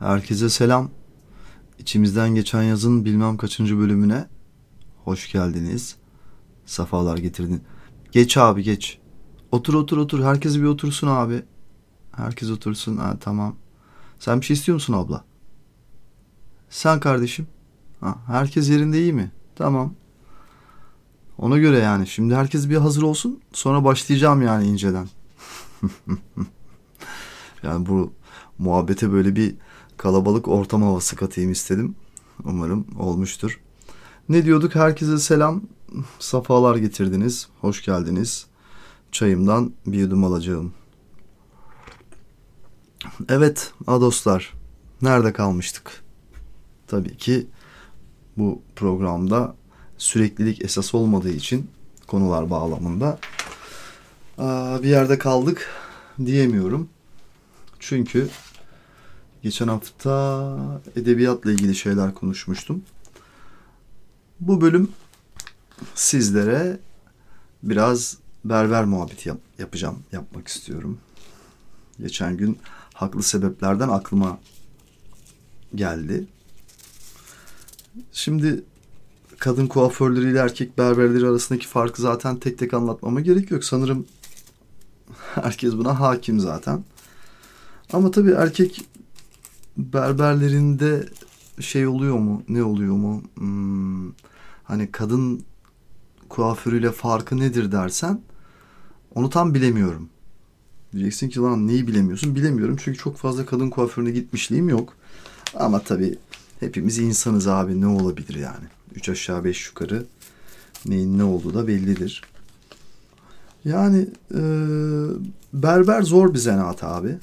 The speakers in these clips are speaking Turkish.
Herkese selam. İçimizden geçen yazın bilmem kaçıncı bölümüne hoş geldiniz. Safalar getirdin. Geç abi geç. Otur otur otur. Herkes bir otursun abi. Herkes otursun. Ha, tamam. Sen bir şey istiyor musun abla? Sen kardeşim. Ha, herkes yerinde iyi mi? Tamam. Ona göre yani. Şimdi herkes bir hazır olsun. Sonra başlayacağım yani inceden. yani bu muhabbete böyle bir kalabalık ortam havası katayım istedim. Umarım olmuştur. Ne diyorduk? Herkese selam. Safalar getirdiniz. Hoş geldiniz. Çayımdan bir yudum alacağım. Evet, adoslar. Nerede kalmıştık? Tabii ki bu programda süreklilik esas olmadığı için konular bağlamında bir yerde kaldık diyemiyorum. Çünkü geçen hafta edebiyatla ilgili şeyler konuşmuştum. Bu bölüm sizlere biraz berber muhabbeti yap, yapacağım, yapmak istiyorum. Geçen gün haklı sebeplerden aklıma geldi. Şimdi kadın kuaförleriyle erkek berberleri arasındaki farkı zaten tek tek anlatmama gerek yok. Sanırım herkes buna hakim zaten. Ama tabii erkek berberlerinde şey oluyor mu? Ne oluyor mu? Hmm, hani kadın kuaförüyle farkı nedir dersen onu tam bilemiyorum. Diyeceksin ki lan neyi bilemiyorsun? Bilemiyorum çünkü çok fazla kadın kuaförüne gitmişliğim yok. Ama tabii hepimiz insanız abi ne olabilir yani. Üç aşağı beş yukarı neyin ne olduğu da bellidir. Yani e, berber zor bir zanaat abi.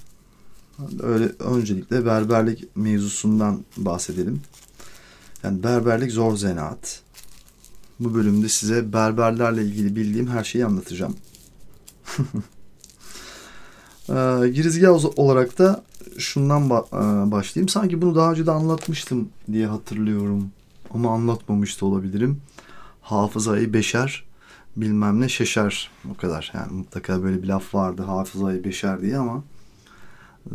Öyle öncelikle berberlik mevzusundan bahsedelim. Yani berberlik zor zanaat. Bu bölümde size berberlerle ilgili bildiğim her şeyi anlatacağım. e, girizgah olarak da şundan ba- başlayayım. Sanki bunu daha önce de anlatmıştım diye hatırlıyorum. Ama anlatmamış da olabilirim. Hafızayı beşer, bilmem ne şeşer. O kadar. Yani mutlaka böyle bir laf vardı hafızayı beşer diye ama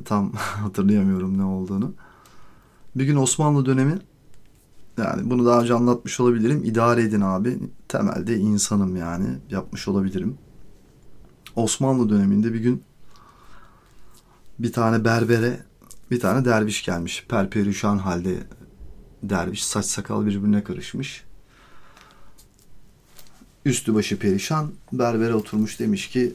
tam hatırlayamıyorum ne olduğunu. Bir gün Osmanlı dönemi yani bunu daha önce anlatmış olabilirim. İdare edin abi. Temelde insanım yani. Yapmış olabilirim. Osmanlı döneminde bir gün bir tane berbere bir tane derviş gelmiş. Perperişan halde derviş saç sakal birbirine karışmış. Üstü başı perişan. Berbere oturmuş demiş ki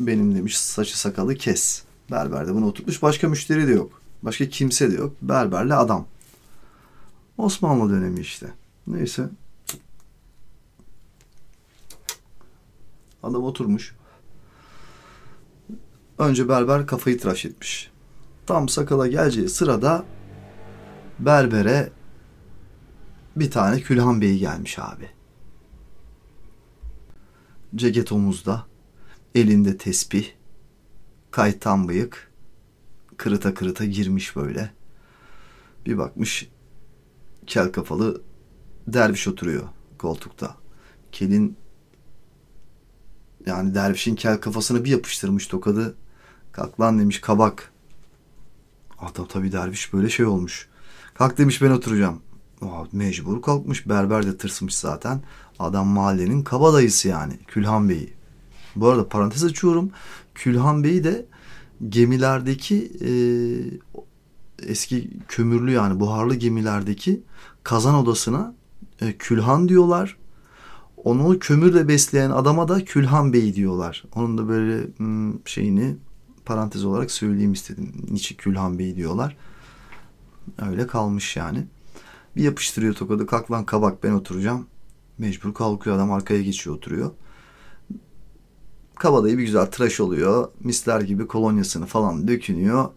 benim demiş saçı sakalı kes. Berber de bunu oturmuş. Başka müşteri de yok. Başka kimse de yok. Berberle adam. Osmanlı dönemi işte. Neyse. Adam oturmuş. Önce berber kafayı tıraş etmiş. Tam sakala geleceği sırada berbere bir tane Külhan Bey gelmiş abi. Ceket omuzda, elinde tesbih, kaytan bıyık, kırıta kırıta girmiş böyle. Bir bakmış kel kafalı derviş oturuyor koltukta. Kelin yani dervişin kel kafasını bir yapıştırmış tokadı. Kalk lan demiş kabak. Adam tabii derviş böyle şey olmuş. Kalk demiş ben oturacağım. Aa, mecbur kalkmış. Berber de tırsmış zaten. Adam mahallenin kabadayısı yani. Külhan Bey'i. Bu arada parantez açıyorum. Külhan Bey de gemilerdeki e, eski kömürlü yani buharlı gemilerdeki kazan odasına e, külhan diyorlar. Onu kömürle besleyen adama da Külhan Bey diyorlar. Onun da böyle hmm, şeyini parantez olarak söyleyeyim istedim. Niçin Külhan Bey diyorlar. Öyle kalmış yani. Bir yapıştırıyor tokadı. Kalk lan kabak ben oturacağım. Mecbur kalkıyor adam arkaya geçiyor oturuyor. Kabadayı bir güzel tıraş oluyor. Misler gibi kolonyasını falan dökünüyor.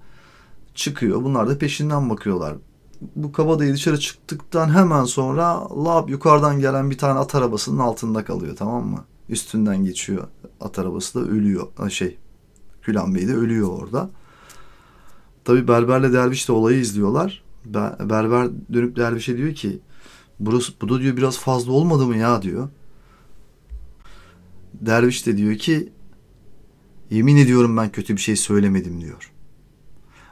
Çıkıyor. Bunlar da peşinden bakıyorlar. Bu kabadayı dışarı çıktıktan hemen sonra lab yukarıdan gelen bir tane at arabasının altında kalıyor tamam mı? Üstünden geçiyor. At arabası da ölüyor. Şey Gülen Bey de ölüyor orada. Tabi berberle derviş de olayı izliyorlar. Berber dönüp dervişe diyor ki burası, bu da diyor biraz fazla olmadı mı ya diyor. Derviş de diyor ki yemin ediyorum ben kötü bir şey söylemedim diyor.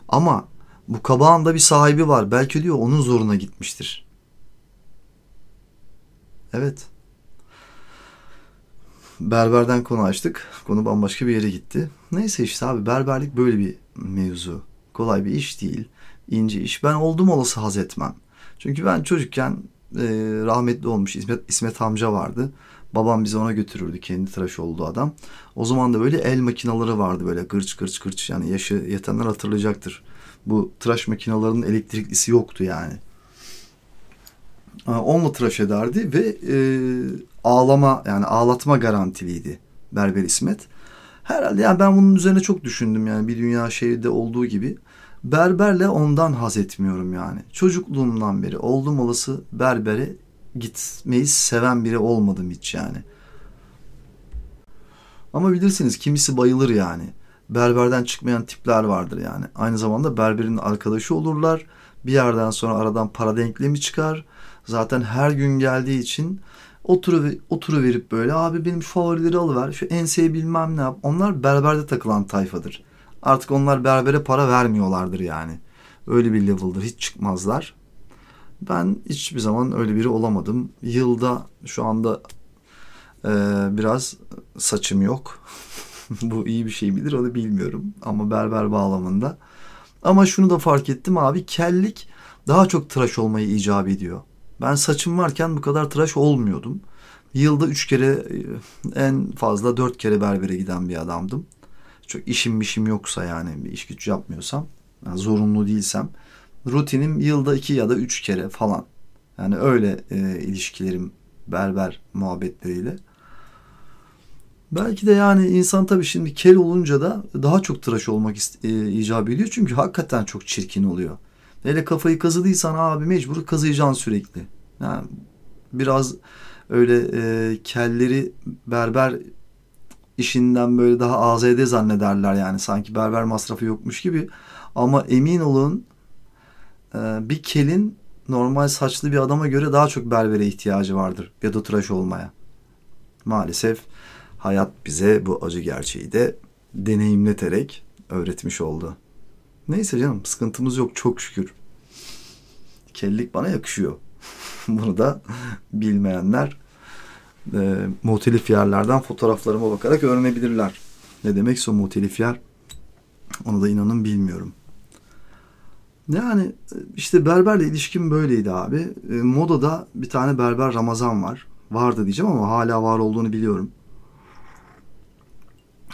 Ama Bu kabağın da bir sahibi var. Belki diyor onun zoruna gitmiştir. Evet. Berberden konu açtık. Konu bambaşka bir yere gitti. Neyse işte abi berberlik böyle bir mevzu. Kolay bir iş değil. ince iş. Ben oldum olası haz etmem. Çünkü ben çocukken e, rahmetli olmuş İsmet, İsmet amca vardı. Babam bizi ona götürürdü. Kendi tıraş olduğu adam. O zaman da böyle el makinaları vardı böyle gırç gırç gırç. Yani yaşı yetenler hatırlayacaktır. Bu tıraş makinalarının elektriklisi yoktu yani. Onunla tıraş ederdi ve e, ağlama yani ağlatma garantiliydi Berber İsmet. Herhalde yani ben bunun üzerine çok düşündüm yani bir dünya şeyde olduğu gibi. Berberle ondan haz etmiyorum yani. Çocukluğumdan beri oldum olası berbere gitmeyi seven biri olmadım hiç yani. Ama bilirsiniz kimisi bayılır yani. Berberden çıkmayan tipler vardır yani. Aynı zamanda berberin arkadaşı olurlar. Bir yerden sonra aradan para denklemi çıkar. Zaten her gün geldiği için oturu, oturu verip böyle abi benim şu favorileri alıver. Şu enseye bilmem ne yap. Onlar berberde takılan tayfadır. Artık onlar berbere para vermiyorlardır yani. Öyle bir level'dır. Hiç çıkmazlar. Ben hiçbir zaman öyle biri olamadım. Yılda şu anda e, biraz saçım yok. Bu iyi bir şey midir onu bilmiyorum. Ama berber bağlamında. Ama şunu da fark ettim abi. Kellik daha çok tıraş olmayı icap ediyor. Ben saçım varken bu kadar tıraş olmuyordum. Yılda üç kere e, en fazla dört kere berbere giden bir adamdım. Çok işim işim yoksa yani bir iş güç yapmıyorsam yani zorunlu değilsem rutinim yılda iki ya da üç kere falan. Yani öyle e, ilişkilerim berber muhabbetleriyle. Belki de yani insan tabii şimdi kel olunca da daha çok tıraş olmak e, icap ediyor. Çünkü hakikaten çok çirkin oluyor. Hele kafayı kazıdıysan abi mecbur kazıyacaksın sürekli. Yani biraz öyle e, kelleri berber işinden böyle daha azade zannederler yani. Sanki berber masrafı yokmuş gibi. Ama emin olun e, bir kelin normal saçlı bir adama göre daha çok berbere ihtiyacı vardır. Ya da tıraş olmaya. Maalesef hayat bize bu acı gerçeği de deneyimleterek öğretmiş oldu. Neyse canım sıkıntımız yok çok şükür. Kellik bana yakışıyor. Bunu da bilmeyenler e, muhtelif yerlerden fotoğraflarıma bakarak öğrenebilirler. Ne demekse o muhtelif yer onu da inanın bilmiyorum. Yani işte berberle ilişkim böyleydi abi. E, modada bir tane berber Ramazan var. Vardı diyeceğim ama hala var olduğunu biliyorum.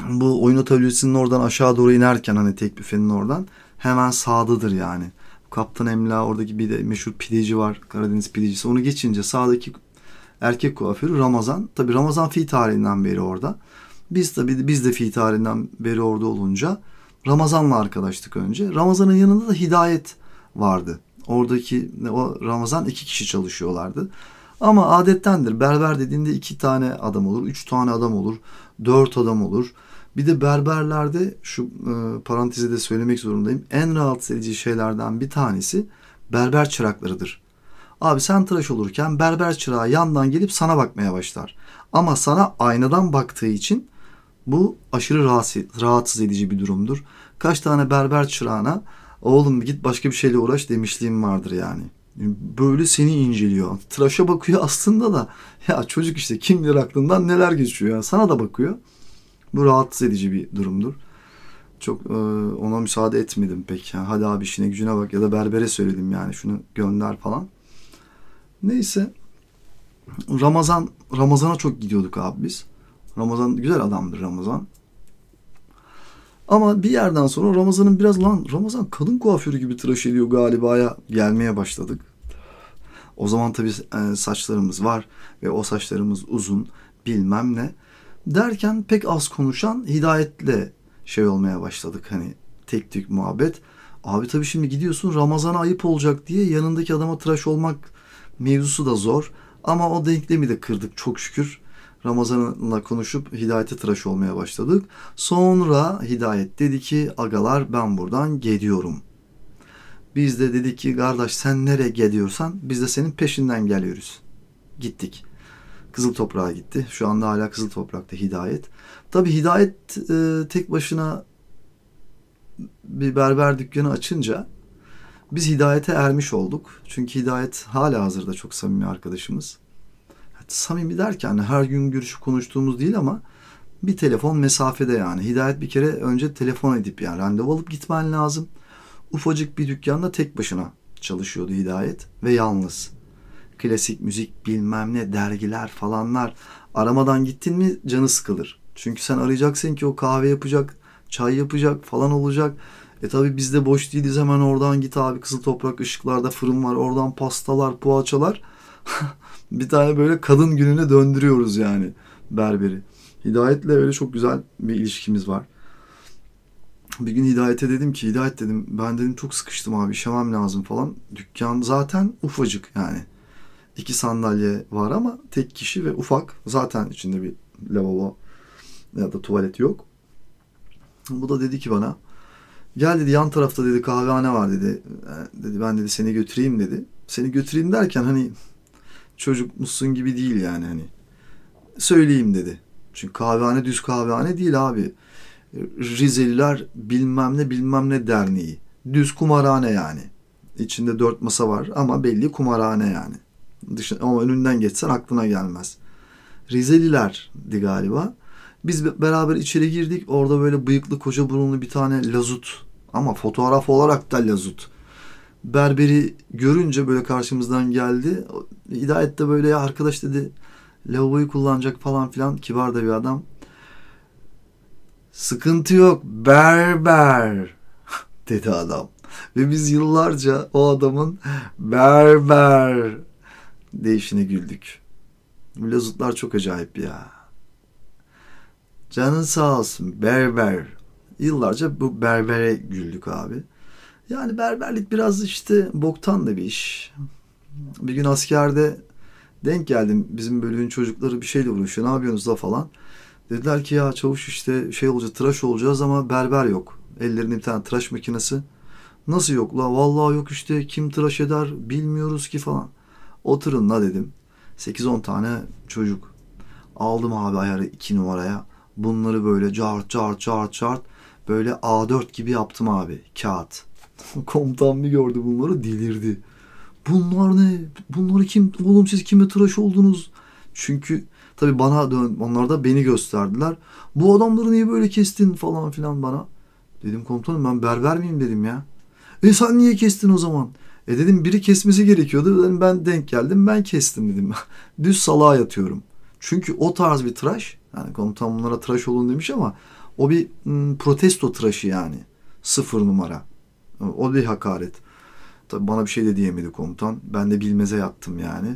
Bu oyun atölyesinin oradan aşağı doğru inerken hani tek büfenin oradan hemen sağdadır yani. Kaptan Emla oradaki bir de meşhur pideci var. Karadeniz pidecisi. Onu geçince sağdaki erkek kuaförü Ramazan. Tabi Ramazan fi tarihinden beri orada. Biz tabi biz de fi tarihinden beri orada olunca Ramazan'la arkadaştık önce. Ramazan'ın yanında da Hidayet vardı. Oradaki o Ramazan iki kişi çalışıyorlardı. Ama adettendir. Berber dediğinde iki tane adam olur, üç tane adam olur, dört adam olur. Bir de berberlerde şu e, parantezi de söylemek zorundayım. En rahatsız edici şeylerden bir tanesi berber çıraklarıdır. Abi sen tıraş olurken berber çırağı yandan gelip sana bakmaya başlar. Ama sana aynadan baktığı için bu aşırı rahatsız, rahatsız edici bir durumdur. Kaç tane berber çırağına oğlum git başka bir şeyle uğraş demişliğim vardır yani. Böyle seni inceliyor. Tıraşa bakıyor aslında da ya çocuk işte kim bilir aklından neler geçiyor. Yani sana da bakıyor. Bu rahatsız edici bir durumdur. Çok e, ona müsaade etmedim pek. Yani hadi abi işine gücüne bak ya da berbere söyledim yani şunu gönder falan. Neyse. Ramazan Ramazan'a çok gidiyorduk abi biz. Ramazan güzel adamdır Ramazan. Ama bir yerden sonra Ramazan'ın biraz lan Ramazan kadın kuaförü gibi tıraş ediyor galiba'ya gelmeye başladık. O zaman tabii e, saçlarımız var ve o saçlarımız uzun bilmem ne. Derken pek az konuşan hidayetle şey olmaya başladık hani tek tük muhabbet. Abi tabii şimdi gidiyorsun Ramazan'a ayıp olacak diye yanındaki adama tıraş olmak mevzusu da zor. Ama o denklemi de kırdık çok şükür. Ramazan'la konuşup Hidayet'e tıraş olmaya başladık. Sonra Hidayet dedi ki agalar ben buradan geliyorum. Biz de dedik ki kardeş sen nereye geliyorsan biz de senin peşinden geliyoruz. Gittik. Kızıl Toprağa gitti. Şu anda hala Kızıl Toprak'ta Hidayet. Tabi Hidayet e, tek başına bir berber dükkanı açınca Biz Hidayet'e ermiş olduk. Çünkü Hidayet hala hazırda çok samimi arkadaşımız. Samimi derken her gün görüşüp konuştuğumuz değil ama bir telefon mesafede yani. Hidayet bir kere önce telefon edip yani randevu alıp gitmen lazım. Ufacık bir dükkanda tek başına çalışıyordu Hidayet ve yalnız. Klasik müzik bilmem ne dergiler falanlar aramadan gittin mi canı sıkılır. Çünkü sen arayacaksın ki o kahve yapacak, çay yapacak falan olacak. E tabi biz de boş değiliz hemen oradan git abi Kızıl Toprak ışıklarda fırın var oradan pastalar poğaçalar. bir tane böyle kadın gününe döndürüyoruz yani berberi. Hidayet'le öyle çok güzel bir ilişkimiz var. Bir gün Hidayet'e dedim ki Hidayet dedim ben dedim çok sıkıştım abi işemem lazım falan. Dükkan zaten ufacık yani. İki sandalye var ama tek kişi ve ufak. Zaten içinde bir lavabo ya da tuvalet yok. Bu da dedi ki bana gel dedi yan tarafta dedi kahvehane var dedi. E, dedi ben dedi seni götüreyim dedi. Seni götüreyim derken hani çocuk musun gibi değil yani hani. Söyleyeyim dedi. Çünkü kahvehane düz kahvehane değil abi. Rizeliler bilmem ne bilmem ne derneği. Düz kumarhane yani. İçinde dört masa var ama belli kumarhane yani. Dışın, ama önünden geçsen aklına gelmez. Rizelilerdi galiba. Biz beraber içeri girdik. Orada böyle bıyıklı koca burunlu bir tane lazut. Ama fotoğraf olarak da lazut. Berberi görünce böyle karşımızdan geldi. Hidayet de böyle ya arkadaş dedi lavaboyu kullanacak falan filan kibar da bir adam. Sıkıntı yok berber dedi adam. Ve biz yıllarca o adamın berber değişine güldük. Lazutlar çok acayip ya. Canın sağ olsun berber. Yıllarca bu berbere güldük abi. Yani berberlik biraz işte boktan da bir iş. Bir gün askerde denk geldim. Bizim bölüğün çocukları bir şeyle uğraşıyor. Ne yapıyorsunuz da falan. Dediler ki ya çavuş işte şey olacak tıraş olacağız ama berber yok. Ellerinde bir tane tıraş makinesi. Nasıl yok la? Vallahi yok işte kim tıraş eder bilmiyoruz ki falan. Oturun la dedim. 8-10 tane çocuk. Aldım abi ayarı 2 numaraya. Bunları böyle cart cart cart cart böyle A4 gibi yaptım abi kağıt. Komutan bir gördü bunları delirdi. Bunlar ne? Bunları kim? Oğlum siz kime tıraş oldunuz? Çünkü tabii bana dön, onlar da beni gösterdiler. Bu adamları niye böyle kestin falan filan bana. Dedim komutanım ben berber miyim dedim ya. E sen niye kestin o zaman? E dedim biri kesmesi gerekiyordu. Dedim ben denk geldim ben kestim dedim. Düz salağa yatıyorum. Çünkü o tarz bir tıraş yani komutan bunlara tıraş olun demiş ama o bir protesto tıraşı yani. Sıfır numara. O bir hakaret. Tabii bana bir şey de diyemedi komutan. Ben de bilmeze yattım yani.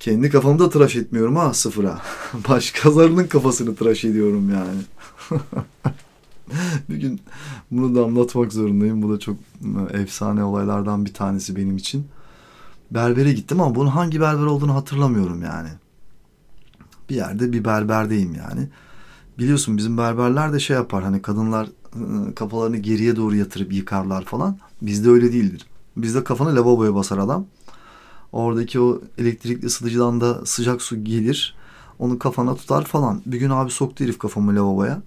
Kendi kafamı da tıraş etmiyorum ha sıfıra. Başkalarının kafasını tıraş ediyorum yani. bir gün bunu da anlatmak zorundayım. Bu da çok efsane olaylardan bir tanesi benim için. Berbere gittim ama bunun hangi berber olduğunu hatırlamıyorum yani. Bir yerde bir berberdeyim yani. Biliyorsun bizim berberler de şey yapar hani kadınlar e, kafalarını geriye doğru yatırıp yıkarlar falan. Bizde öyle değildir. Bizde kafanı lavaboya basar adam. Oradaki o elektrikli ısıtıcıdan da sıcak su gelir. Onu kafana tutar falan. Bir gün abi soktu herif kafamı lavaboya.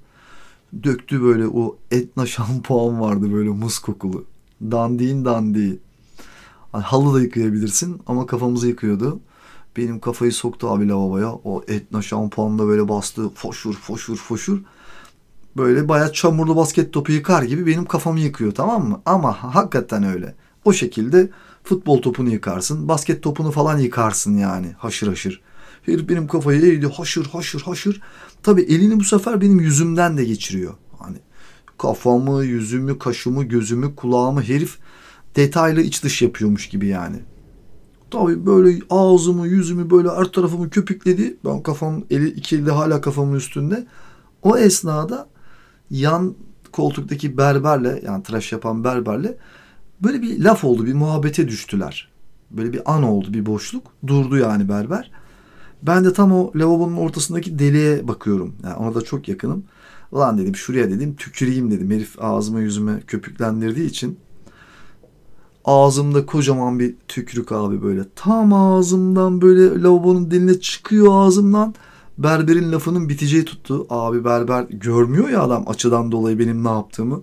Döktü böyle o etna şampuan vardı böyle muz kokulu. Dandiğin dandiği. Yani halı da yıkayabilirsin ama kafamızı yıkıyordu. Benim kafayı soktu abi lavaboya. O etna şampuanla böyle bastı. Foşur foşur foşur böyle bayağı çamurlu basket topu yıkar gibi benim kafamı yıkıyor tamam mı? Ama hakikaten öyle. O şekilde futbol topunu yıkarsın, basket topunu falan yıkarsın yani haşır haşır. Herif benim kafayı eğdi haşır haşır haşır. Tabii elini bu sefer benim yüzümden de geçiriyor. Hani kafamı, yüzümü, kaşımı, gözümü, kulağımı herif detaylı iç dış yapıyormuş gibi yani. Tabii böyle ağzımı, yüzümü böyle her tarafımı köpükledi. Ben kafam eli iki elde hala kafamın üstünde. O esnada yan koltuktaki berberle yani tıraş yapan berberle böyle bir laf oldu bir muhabbete düştüler. Böyle bir an oldu bir boşluk. Durdu yani berber. Ben de tam o lavabonun ortasındaki deliğe bakıyorum. Yani ona da çok yakınım. Ulan dedim şuraya dedim tüküreyim dedim. Herif ağzıma yüzüme köpüklendirdiği için. Ağzımda kocaman bir tükürük abi böyle. Tam ağzımdan böyle lavabonun diline çıkıyor ağzımdan berberin lafının biteceği tuttu. Abi berber görmüyor ya adam açıdan dolayı benim ne yaptığımı.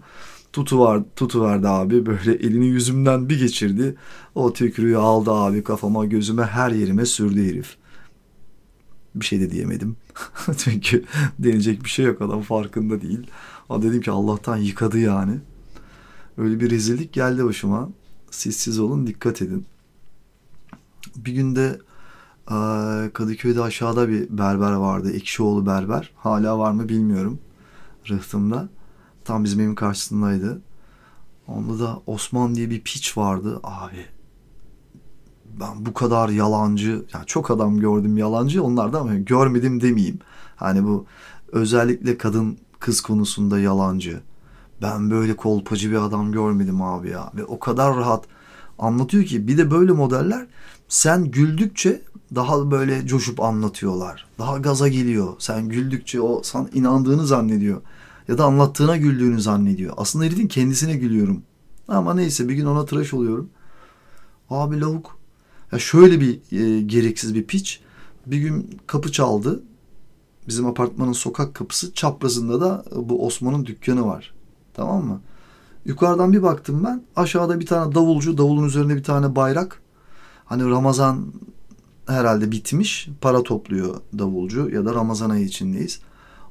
Tutu var, tutu verdi abi böyle elini yüzümden bir geçirdi. O tükürüğü aldı abi kafama gözüme her yerime sürdü herif. Bir şey de diyemedim. Çünkü deneyecek bir şey yok adam farkında değil. Ama dedim ki Allah'tan yıkadı yani. Öyle bir rezillik geldi başıma. Siz olun dikkat edin. Bir günde Kadıköy'de aşağıda bir berber vardı. Ekşioğlu berber. Hala var mı bilmiyorum. Rıhtımda. Tam bizim evin karşısındaydı. Onda da Osman diye bir piç vardı. Abi ben bu kadar yalancı, yani çok adam gördüm yalancı onlardan ama görmedim demeyeyim. Hani bu özellikle kadın kız konusunda yalancı. Ben böyle kolpacı bir adam görmedim abi ya. Ve o kadar rahat anlatıyor ki bir de böyle modeller sen güldükçe daha böyle coşup anlatıyorlar. Daha gaza geliyor. Sen güldükçe o sana inandığını zannediyor. Ya da anlattığına güldüğünü zannediyor. Aslında herifin kendisine gülüyorum. Ama neyse bir gün ona tıraş oluyorum. Abi lavuk. Ya şöyle bir e, gereksiz bir piç. Bir gün kapı çaldı. Bizim apartmanın sokak kapısı çaprazında da bu Osman'ın dükkanı var. Tamam mı? Yukarıdan bir baktım ben. Aşağıda bir tane davulcu. Davulun üzerinde bir tane bayrak. Hani Ramazan herhalde bitmiş. Para topluyor davulcu ya da Ramazan ayı içindeyiz.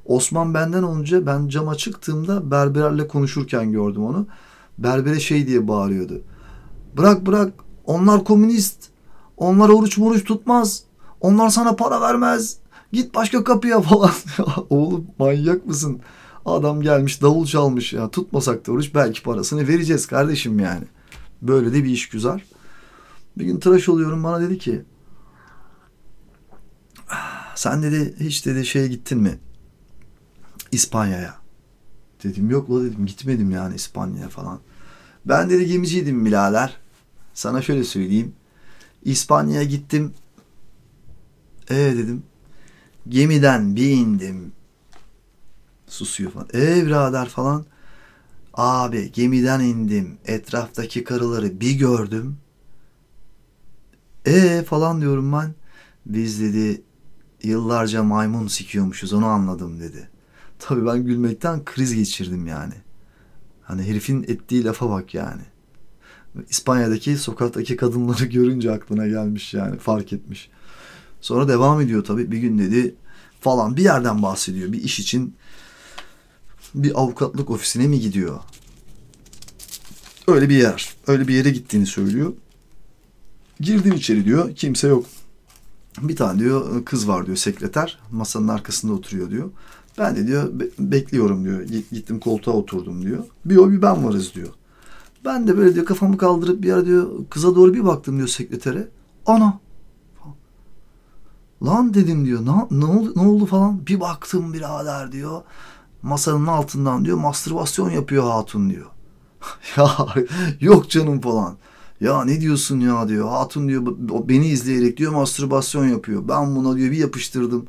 Osman benden önce ben cama çıktığımda berberlerle konuşurken gördüm onu. Berbere şey diye bağırıyordu. Bırak bırak onlar komünist. Onlar oruç moruç tutmaz. Onlar sana para vermez. Git başka kapıya falan. Oğlum manyak mısın? Adam gelmiş davul çalmış ya tutmasak da oruç belki parasını vereceğiz kardeşim yani. Böyle de bir iş güzel. Bir gün tıraş oluyorum bana dedi ki sen dedi hiç dedi şeye gittin mi? İspanya'ya. Dedim yok la dedim gitmedim yani İspanya'ya falan. Ben dedi gemiciydim birader. Sana şöyle söyleyeyim. İspanya'ya gittim. E dedim. Gemiden bir indim. Susuyor falan. E birader falan. Abi gemiden indim. Etraftaki karıları bir gördüm. E falan diyorum ben. Biz dedi yıllarca maymun sikiyormuşuz onu anladım dedi. Tabii ben gülmekten kriz geçirdim yani. Hani herifin ettiği lafa bak yani. İspanya'daki sokaktaki kadınları görünce aklına gelmiş yani fark etmiş. Sonra devam ediyor tabii bir gün dedi falan bir yerden bahsediyor. Bir iş için bir avukatlık ofisine mi gidiyor? Öyle bir yer. Öyle bir yere gittiğini söylüyor. Girdim içeri diyor. Kimse yok. Bir tane diyor kız var diyor sekreter. Masanın arkasında oturuyor diyor. Ben de diyor bekliyorum diyor. Gittim koltuğa oturdum diyor. Bir o bir ben varız diyor. Ben de böyle diyor kafamı kaldırıp bir ara diyor kıza doğru bir baktım diyor sekretere. Ana. Lan dedim diyor. Ne, ne, oldu, ne oldu falan. Bir baktım birader diyor. Masanın altından diyor mastürbasyon yapıyor hatun diyor. ya yok canım falan. Ya ne diyorsun ya diyor. Hatun diyor beni izleyerek diyor mastürbasyon yapıyor. Ben buna diyor bir yapıştırdım.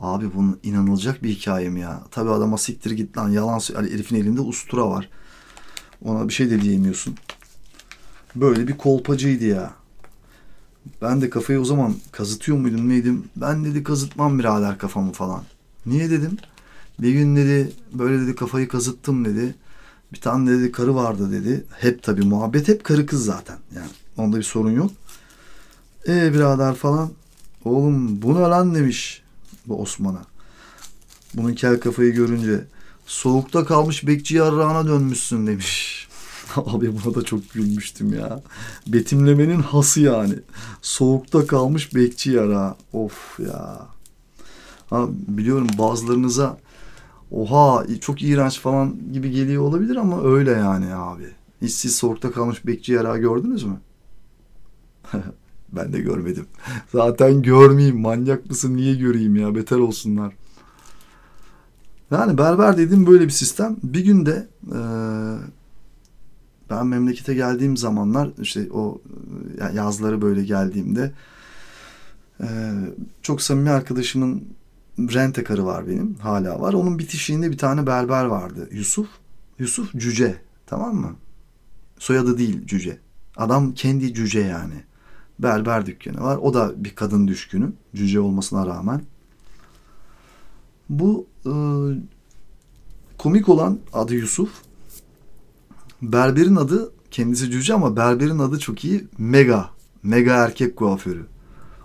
Abi bunun inanılacak bir hikaye mi ya? Tabi adama siktir git lan yalan yani herifin elinde ustura var. Ona bir şey de diyemiyorsun. Böyle bir kolpacıydı ya. Ben de kafayı o zaman kazıtıyor muydum neydim? Ben dedi kazıtmam birader kafamı falan. Niye dedim? Bir gün dedi böyle dedi kafayı kazıttım dedi. Bir tane dedi karı vardı dedi. Hep tabii muhabbet hep karı kız zaten. Yani onda bir sorun yok. E birader falan. Oğlum bu ne lan demiş bu Osman'a. Bunun kel kafayı görünce soğukta kalmış bekçi yarrağına dönmüşsün demiş. Abi buna da çok gülmüştüm ya. Betimlemenin hası yani. Soğukta kalmış bekçi yara. Of ya. Ha, biliyorum bazılarınıza oha çok iğrenç falan gibi geliyor olabilir ama öyle yani abi. Hiç siz soğukta kalmış bekçi yara gördünüz mü? ben de görmedim. Zaten görmeyeyim. Manyak mısın? Niye göreyim ya? Beter olsunlar. Yani berber dediğim böyle bir sistem. Bir günde e, ben memlekete geldiğim zamanlar işte o yazları böyle geldiğimde e, çok samimi arkadaşımın rentekarı var benim. Hala var. Onun bitişiğinde bir tane berber vardı. Yusuf. Yusuf Cüce. Tamam mı? Soyadı değil Cüce. Adam kendi Cüce yani. Berber dükkanı var. O da bir kadın düşkünü. Cüce olmasına rağmen. Bu e, komik olan adı Yusuf. Berberin adı kendisi cüce ama berberin adı çok iyi. Mega. Mega erkek kuaförü.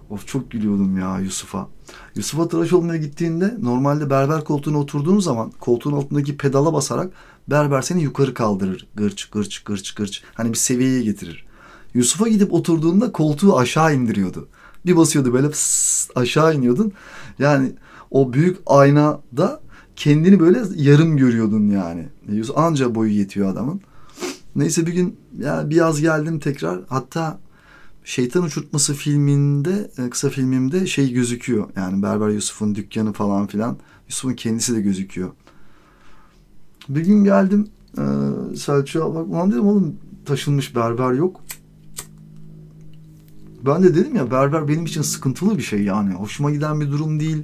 Of çok gülüyordum ya Yusuf'a. Yusuf'a tıraş olmaya gittiğinde normalde berber koltuğuna oturduğun zaman koltuğun altındaki pedala basarak berber seni yukarı kaldırır. Gırç gırç gırç gırç. Hani bir seviyeye getirir. Yusuf'a gidip oturduğunda koltuğu aşağı indiriyordu. Bir basıyordu böyle pıs, aşağı iniyordun. Yani o büyük aynada kendini böyle yarım görüyordun yani. Yusuf anca boyu yetiyor adamın. Neyse bir gün ya bir yaz geldim tekrar. Hatta Şeytan Uçurtması filminde, e, kısa filmimde şey gözüküyor. Yani Berber Yusuf'un dükkanı falan filan. Yusuf'un kendisi de gözüküyor. Bir gün geldim e, Selçuk'a bak. Ulan dedim oğlum taşınmış berber yok. Ben de dedim ya berber benim için sıkıntılı bir şey yani. Hoşuma giden bir durum değil.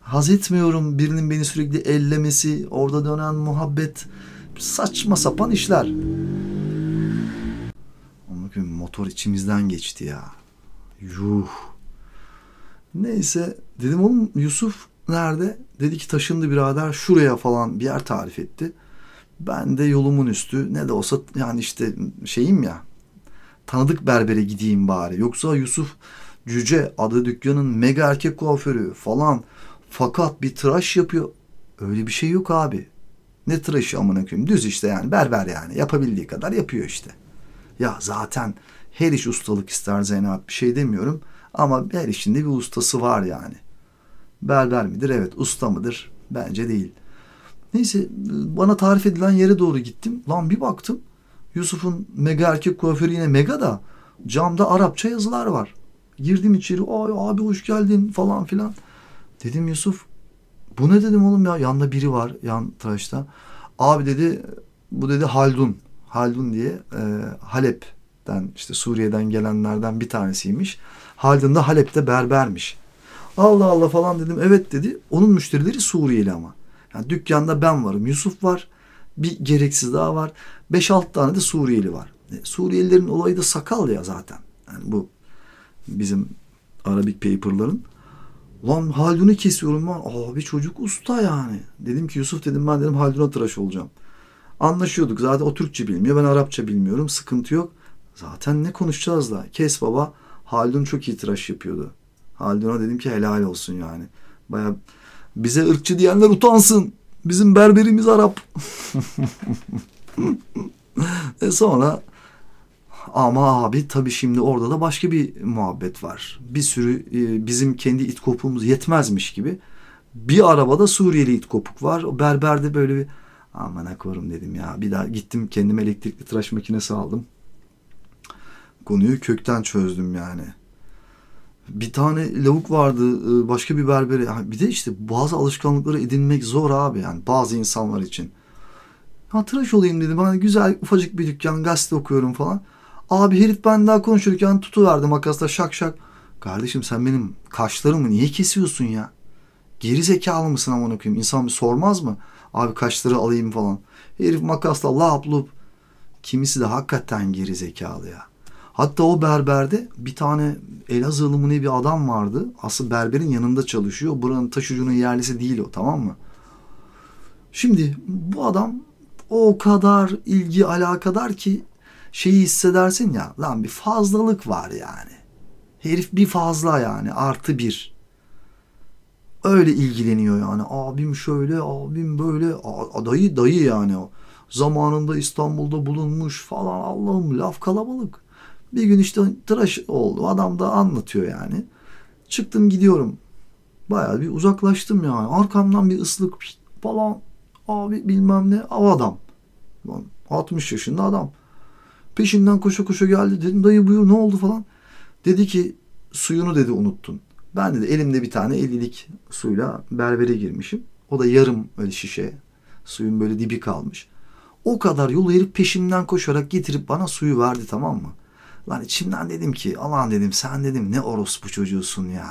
Haz etmiyorum birinin beni sürekli ellemesi, orada dönen muhabbet. Saçma sapan işler. Bakın motor içimizden geçti ya. Yuh. Neyse dedim oğlum Yusuf nerede? Dedi ki taşındı birader şuraya falan bir yer tarif etti. Ben de yolumun üstü ne de olsa yani işte şeyim ya tanıdık berbere gideyim bari. Yoksa Yusuf Cüce adı dükkanın mega erkek kuaförü falan fakat bir tıraş yapıyor. Öyle bir şey yok abi. Ne tıraşı amına koyayım düz işte yani berber yani yapabildiği kadar yapıyor işte. Ya zaten her iş ustalık ister Zeynep bir şey demiyorum. Ama her işinde bir ustası var yani. Berber midir? Evet. Usta mıdır? Bence değil. Neyse bana tarif edilen yere doğru gittim. Lan bir baktım. Yusuf'un mega erkek kuaförü yine mega da camda Arapça yazılar var. Girdim içeri. Ay abi hoş geldin falan filan. Dedim Yusuf bu ne dedim oğlum ya yanında biri var yan tıraşta. Abi dedi bu dedi Haldun. Haldun diye e, Halep'ten işte Suriye'den gelenlerden bir tanesiymiş. Haldun da Halep'te berbermiş. Allah Allah falan dedim. Evet dedi. Onun müşterileri Suriyeli ama. Yani dükkanda ben varım. Yusuf var. Bir gereksiz daha var. 5-6 tane de Suriyeli var. E, Suriyelilerin olayı da sakal ya zaten. Yani bu bizim Arabic paper'ların. Lan Haldun'u kesiyorum ben. Abi çocuk usta yani. Dedim ki Yusuf dedim ben dedim Haldun'a tıraş olacağım. Anlaşıyorduk. Zaten o Türkçe bilmiyor. Ben Arapça bilmiyorum. Sıkıntı yok. Zaten ne konuşacağız da. Kes baba. Haldun çok iyi tıraş yapıyordu. Haldun'a dedim ki helal olsun yani. Baya bize ırkçı diyenler utansın. Bizim berberimiz Arap. e sonra ama abi tabii şimdi orada da başka bir muhabbet var. Bir sürü e, bizim kendi it kopuğumuz yetmezmiş gibi. Bir arabada Suriyeli it kopuk var. O berberde böyle bir Aman korum dedim ya. Bir daha gittim kendim elektrikli tıraş makinesi aldım. Konuyu kökten çözdüm yani. Bir tane lavuk vardı e, başka bir berbere. Bir de işte bazı alışkanlıkları edinmek zor abi yani bazı insanlar için. Ha tıraş olayım dedim. Hani güzel ufacık bir dükkan gazete okuyorum falan. Abi herif ben daha konuşurken tutuverdi makasla şak şak. Kardeşim sen benim kaşlarımı niye kesiyorsun ya? Geri zekalı mısın aman okuyayım? İnsan bir sormaz mı? Abi kaşları alayım falan. Herif makasla lap lup. Kimisi de hakikaten geri zekalı ya. Hatta o berberde bir tane Elazığlı mı ne bir adam vardı. Asıl berberin yanında çalışıyor. Buranın taşucunun yerlisi değil o tamam mı? Şimdi bu adam o kadar ilgi alakadar ki şeyi hissedersin ya lan bir fazlalık var yani. Herif bir fazla yani artı bir öyle ilgileniyor yani. Abim şöyle, abim böyle. Dayı dayı yani o. Zamanında İstanbul'da bulunmuş falan Allah'ım laf kalabalık. Bir gün işte tıraş oldu. Adam da anlatıyor yani. Çıktım gidiyorum. Bayağı bir uzaklaştım yani. Arkamdan bir ıslık falan. Abi bilmem ne. Av adam. 60 yaşında adam. Peşinden koşa koşa geldi. Dedim dayı buyur ne oldu falan. Dedi ki suyunu dedi unuttun. Ben de elimde bir tane 50'lik suyla berbere girmişim. O da yarım öyle şişe. Suyun böyle dibi kalmış. O kadar yol herif peşimden koşarak getirip bana suyu verdi tamam mı? Lan içimden dedim ki aman dedim sen dedim ne orospu çocuğusun ya.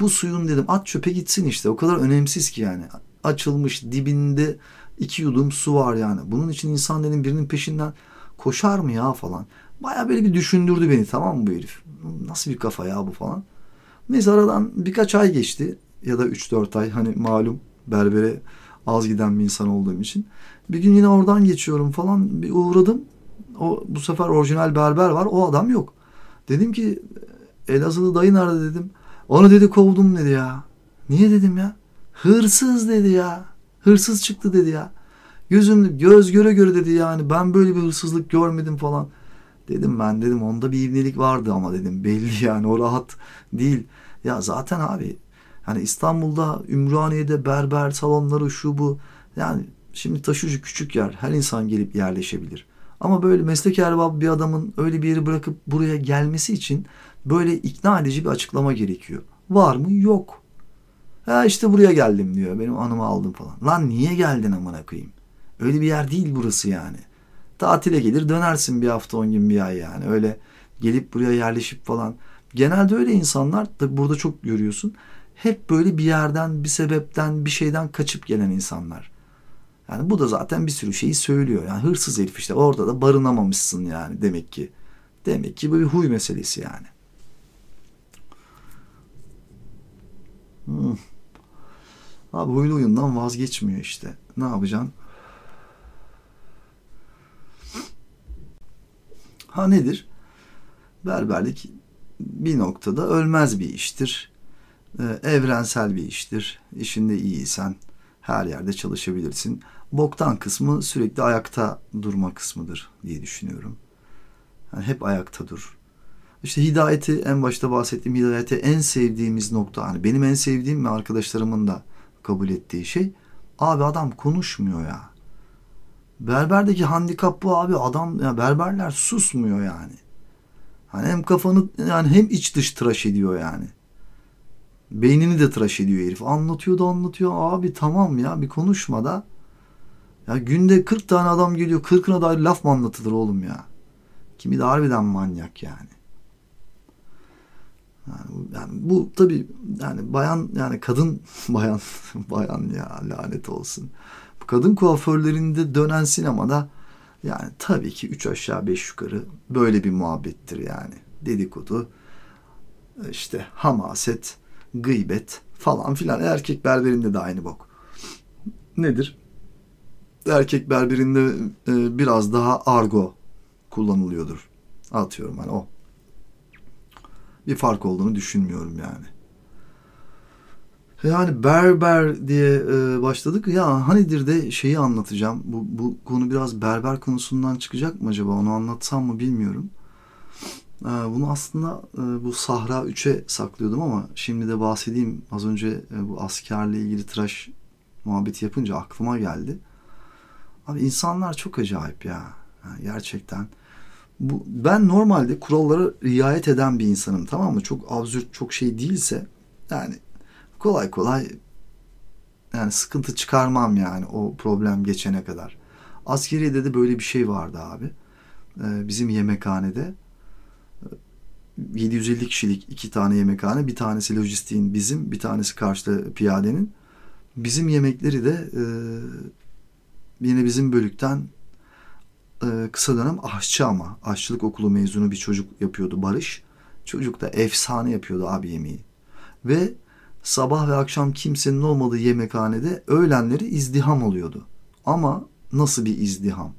Bu suyun dedim at çöpe gitsin işte o kadar önemsiz ki yani. Açılmış dibinde iki yudum su var yani. Bunun için insan dedim birinin peşinden koşar mı ya falan. Baya böyle bir düşündürdü beni tamam mı bu herif? Nasıl bir kafa ya bu falan. Neyse aradan birkaç ay geçti ya da 3-4 ay hani malum berbere Az giden bir insan olduğum için. Bir gün yine oradan geçiyorum falan. Bir uğradım. O bu sefer orijinal berber var. O adam yok. Dedim ki Elazığlı dayı nerede dedim. Onu dedi kovdum dedi ya. Niye dedim ya? Hırsız dedi ya. Hırsız çıktı dedi ya. Gözüm göz göre göre dedi yani ben böyle bir hırsızlık görmedim falan. Dedim ben dedim onda bir ibnelik vardı ama dedim belli yani o rahat değil. Ya zaten abi hani İstanbul'da Ümraniye'de berber salonları şu bu yani şimdi taşucu küçük yer her insan gelip yerleşebilir. Ama böyle meslek erbabı bir adamın öyle bir yeri bırakıp buraya gelmesi için böyle ikna edici bir açıklama gerekiyor. Var mı? Yok. Ha işte buraya geldim diyor. Benim anımı aldım falan. Lan niye geldin amına koyayım? Öyle bir yer değil burası yani. Tatile gelir dönersin bir hafta on gün bir ay yani. Öyle gelip buraya yerleşip falan. Genelde öyle insanlar da burada çok görüyorsun. Hep böyle bir yerden, bir sebepten, bir şeyden kaçıp gelen insanlar. Yani bu da zaten bir sürü şeyi söylüyor. Yani hırsız herif işte orada da barınamamışsın yani demek ki. Demek ki bu bir huy meselesi yani. Hmm. Abi huylu oyundan vazgeçmiyor işte. Ne yapacaksın? Ha nedir? Berberlik bir noktada ölmez bir iştir. Ee, evrensel bir iştir. İşinde iyiysen her yerde çalışabilirsin. Boktan kısmı sürekli ayakta durma kısmıdır diye düşünüyorum. Yani hep ayakta dur. İşte hidayeti en başta bahsettiğim hidayeti en sevdiğimiz nokta. Hani benim en sevdiğim ve arkadaşlarımın da kabul ettiği şey. Abi adam konuşmuyor ya. Berberdeki handikap bu abi. Adam ya berberler susmuyor yani. Hani hem kafanı yani hem iç dış tıraş ediyor yani. Beynini de tıraş ediyor herif. Anlatıyor da anlatıyor. Abi tamam ya bir konuşma da. Ya günde 40 tane adam geliyor. 40'ına dair laf mı anlatılır oğlum ya? Kimi de harbiden manyak yani. Yani, yani bu tabi yani bayan yani kadın bayan bayan ya lanet olsun. Kadın kuaförlerinde dönen sinemada yani tabii ki üç aşağı beş yukarı böyle bir muhabbettir yani. Dedikodu işte hamaset, gıybet falan filan. Erkek berberinde de aynı bok. Nedir? Erkek berberinde e, biraz daha argo kullanılıyordur. Atıyorum hani o bir fark olduğunu düşünmüyorum yani. Yani berber diye e, başladık. Ya hanidir de şeyi anlatacağım. Bu, bu konu biraz berber konusundan çıkacak mı acaba? Onu anlatsam mı bilmiyorum. E, bunu aslında e, bu Sahra 3'e saklıyordum ama şimdi de bahsedeyim. Az önce e, bu askerle ilgili tıraş muhabbeti yapınca aklıma geldi. Abi insanlar çok acayip ya. Yani gerçekten bu, ben normalde kurallara riayet eden bir insanım tamam mı? Çok absürt çok şey değilse yani kolay kolay yani sıkıntı çıkarmam yani o problem geçene kadar. Askeriyede de böyle bir şey vardı abi. Ee, bizim yemekhanede 750 kişilik iki tane yemekhane. Bir tanesi lojistiğin bizim, bir tanesi karşıda piyadenin. Bizim yemekleri de e, yine bizim bölükten kısa dönem aşçı ama. Aşçılık okulu mezunu bir çocuk yapıyordu Barış. Çocuk da efsane yapıyordu abi yemeği. Ve sabah ve akşam kimsenin olmadığı yemekhanede öğlenleri izdiham oluyordu. Ama nasıl bir izdiham?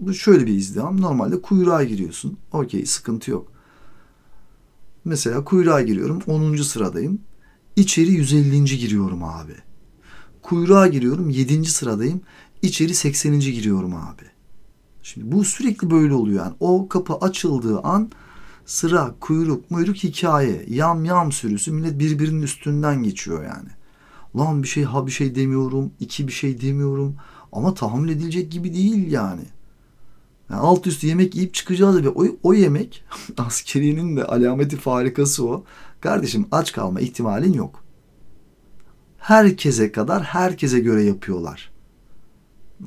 Bu şöyle bir izdiham. Normalde kuyruğa giriyorsun. Okey sıkıntı yok. Mesela kuyruğa giriyorum. 10. sıradayım. İçeri 150. giriyorum abi. Kuyruğa giriyorum. 7. sıradayım. İçeri 80. giriyorum abi. Şimdi bu sürekli böyle oluyor yani. O kapı açıldığı an sıra, kuyruk, muyruk hikaye. Yam yam sürüsü millet birbirinin üstünden geçiyor yani. Lan bir şey ha bir şey demiyorum, iki bir şey demiyorum. Ama tahammül edilecek gibi değil yani. yani alt üstü yemek yiyip çıkacağız ve o, o yemek askeriyenin de alameti farikası o. Kardeşim aç kalma ihtimalin yok. Herkese kadar herkese göre yapıyorlar.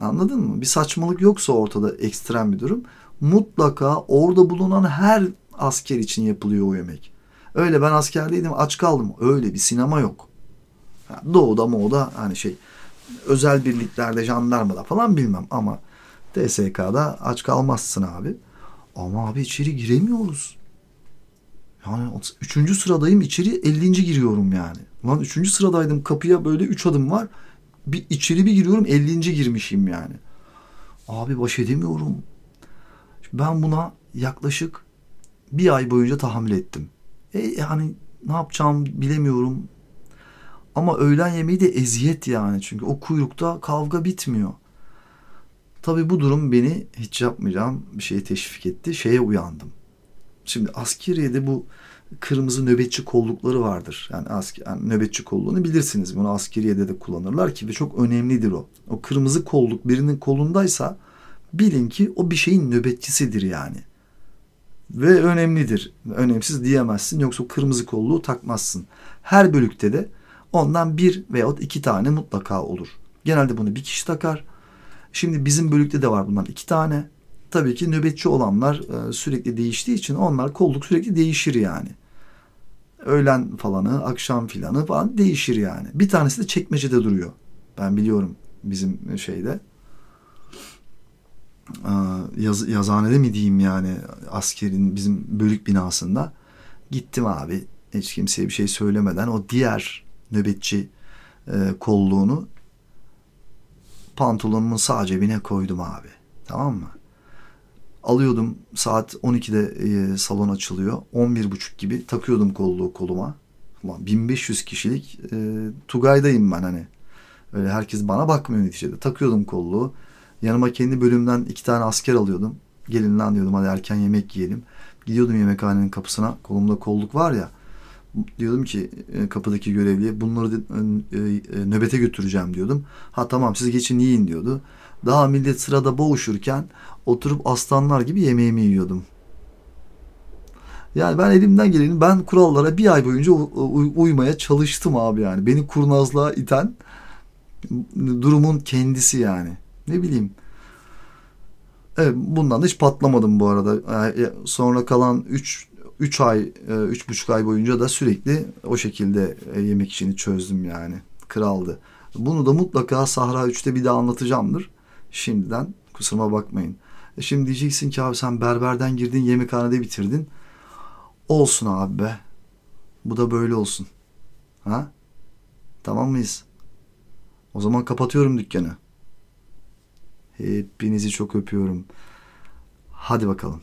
Anladın mı? Bir saçmalık yoksa ortada ekstrem bir durum. Mutlaka orada bulunan her asker için yapılıyor o yemek. Öyle ben askerdeydim aç kaldım. Öyle bir sinema yok. Yani doğuda moğda hani şey özel birliklerde jandarmada falan bilmem ama TSK'da aç kalmazsın abi. Ama abi içeri giremiyoruz. Yani üçüncü sıradayım içeri 50. giriyorum yani. Lan üçüncü sıradaydım kapıya böyle üç adım var. bir içeri bir giriyorum 50. girmişim yani. Abi baş edemiyorum. Ben buna yaklaşık bir ay boyunca tahammül ettim. E, yani ne yapacağım bilemiyorum. Ama öğlen yemeği de eziyet yani. Çünkü o kuyrukta kavga bitmiyor. Tabii bu durum beni hiç yapmayacağım bir şeye teşvik etti. Şeye uyandım. Şimdi askeriyede bu kırmızı nöbetçi kollukları vardır. Yani, asker, yani nöbetçi kolluğunu bilirsiniz. Bunu askeriyede de kullanırlar ki ve çok önemlidir o. O kırmızı kolluk birinin kolundaysa bilin ki o bir şeyin nöbetçisidir yani. Ve önemlidir. Önemsiz diyemezsin yoksa kırmızı kolluğu takmazsın. Her bölükte de ondan bir veyahut iki tane mutlaka olur. Genelde bunu bir kişi takar. Şimdi bizim bölükte de var bundan iki tane. Tabii ki nöbetçi olanlar e, sürekli değiştiği için onlar kolluk sürekli değişir yani. Öğlen falanı, akşam filanı falan değişir yani. Bir tanesi de çekmecede duruyor. Ben biliyorum bizim şeyde. Yaz, yazhanede mi diyeyim yani askerin bizim bölük binasında. Gittim abi hiç kimseye bir şey söylemeden o diğer nöbetçi e, kolluğunu pantolonumun sağ cebine koydum abi. Tamam mı? Alıyordum saat 12'de e, salon açılıyor. 11.30 gibi takıyordum kolluğu koluma. Ulan 1500 kişilik e, Tugay'dayım ben hani. Öyle herkes bana bakmıyor neticede. Takıyordum kolluğu. Yanıma kendi bölümden iki tane asker alıyordum. Gelin lan diyordum hadi erken yemek yiyelim. Gidiyordum yemekhanenin kapısına. Kolumda kolluk var ya. Diyordum ki e, kapıdaki görevliye bunları e, e, nöbete götüreceğim diyordum. Ha tamam siz geçin yiyin diyordu. Daha millet sırada boğuşurken oturup aslanlar gibi yemeğimi yiyordum. Yani ben elimden geleni ben kurallara bir ay boyunca uymaya çalıştım abi yani. Beni kurnazlığa iten durumun kendisi yani. Ne bileyim. Evet bundan da hiç patlamadım bu arada. Sonra kalan 3 3 ay, 3,5 ay boyunca da sürekli o şekilde yemek işini çözdüm yani. Kraldı. Bunu da mutlaka Sahra 3'te bir daha anlatacağımdır. Şimdiden kusuruma bakmayın. E şimdi diyeceksin ki abi sen berberden girdin yemekhanede bitirdin. Olsun abi be. Bu da böyle olsun. Ha? Tamam mıyız? O zaman kapatıyorum dükkanı. Hepinizi çok öpüyorum. Hadi bakalım.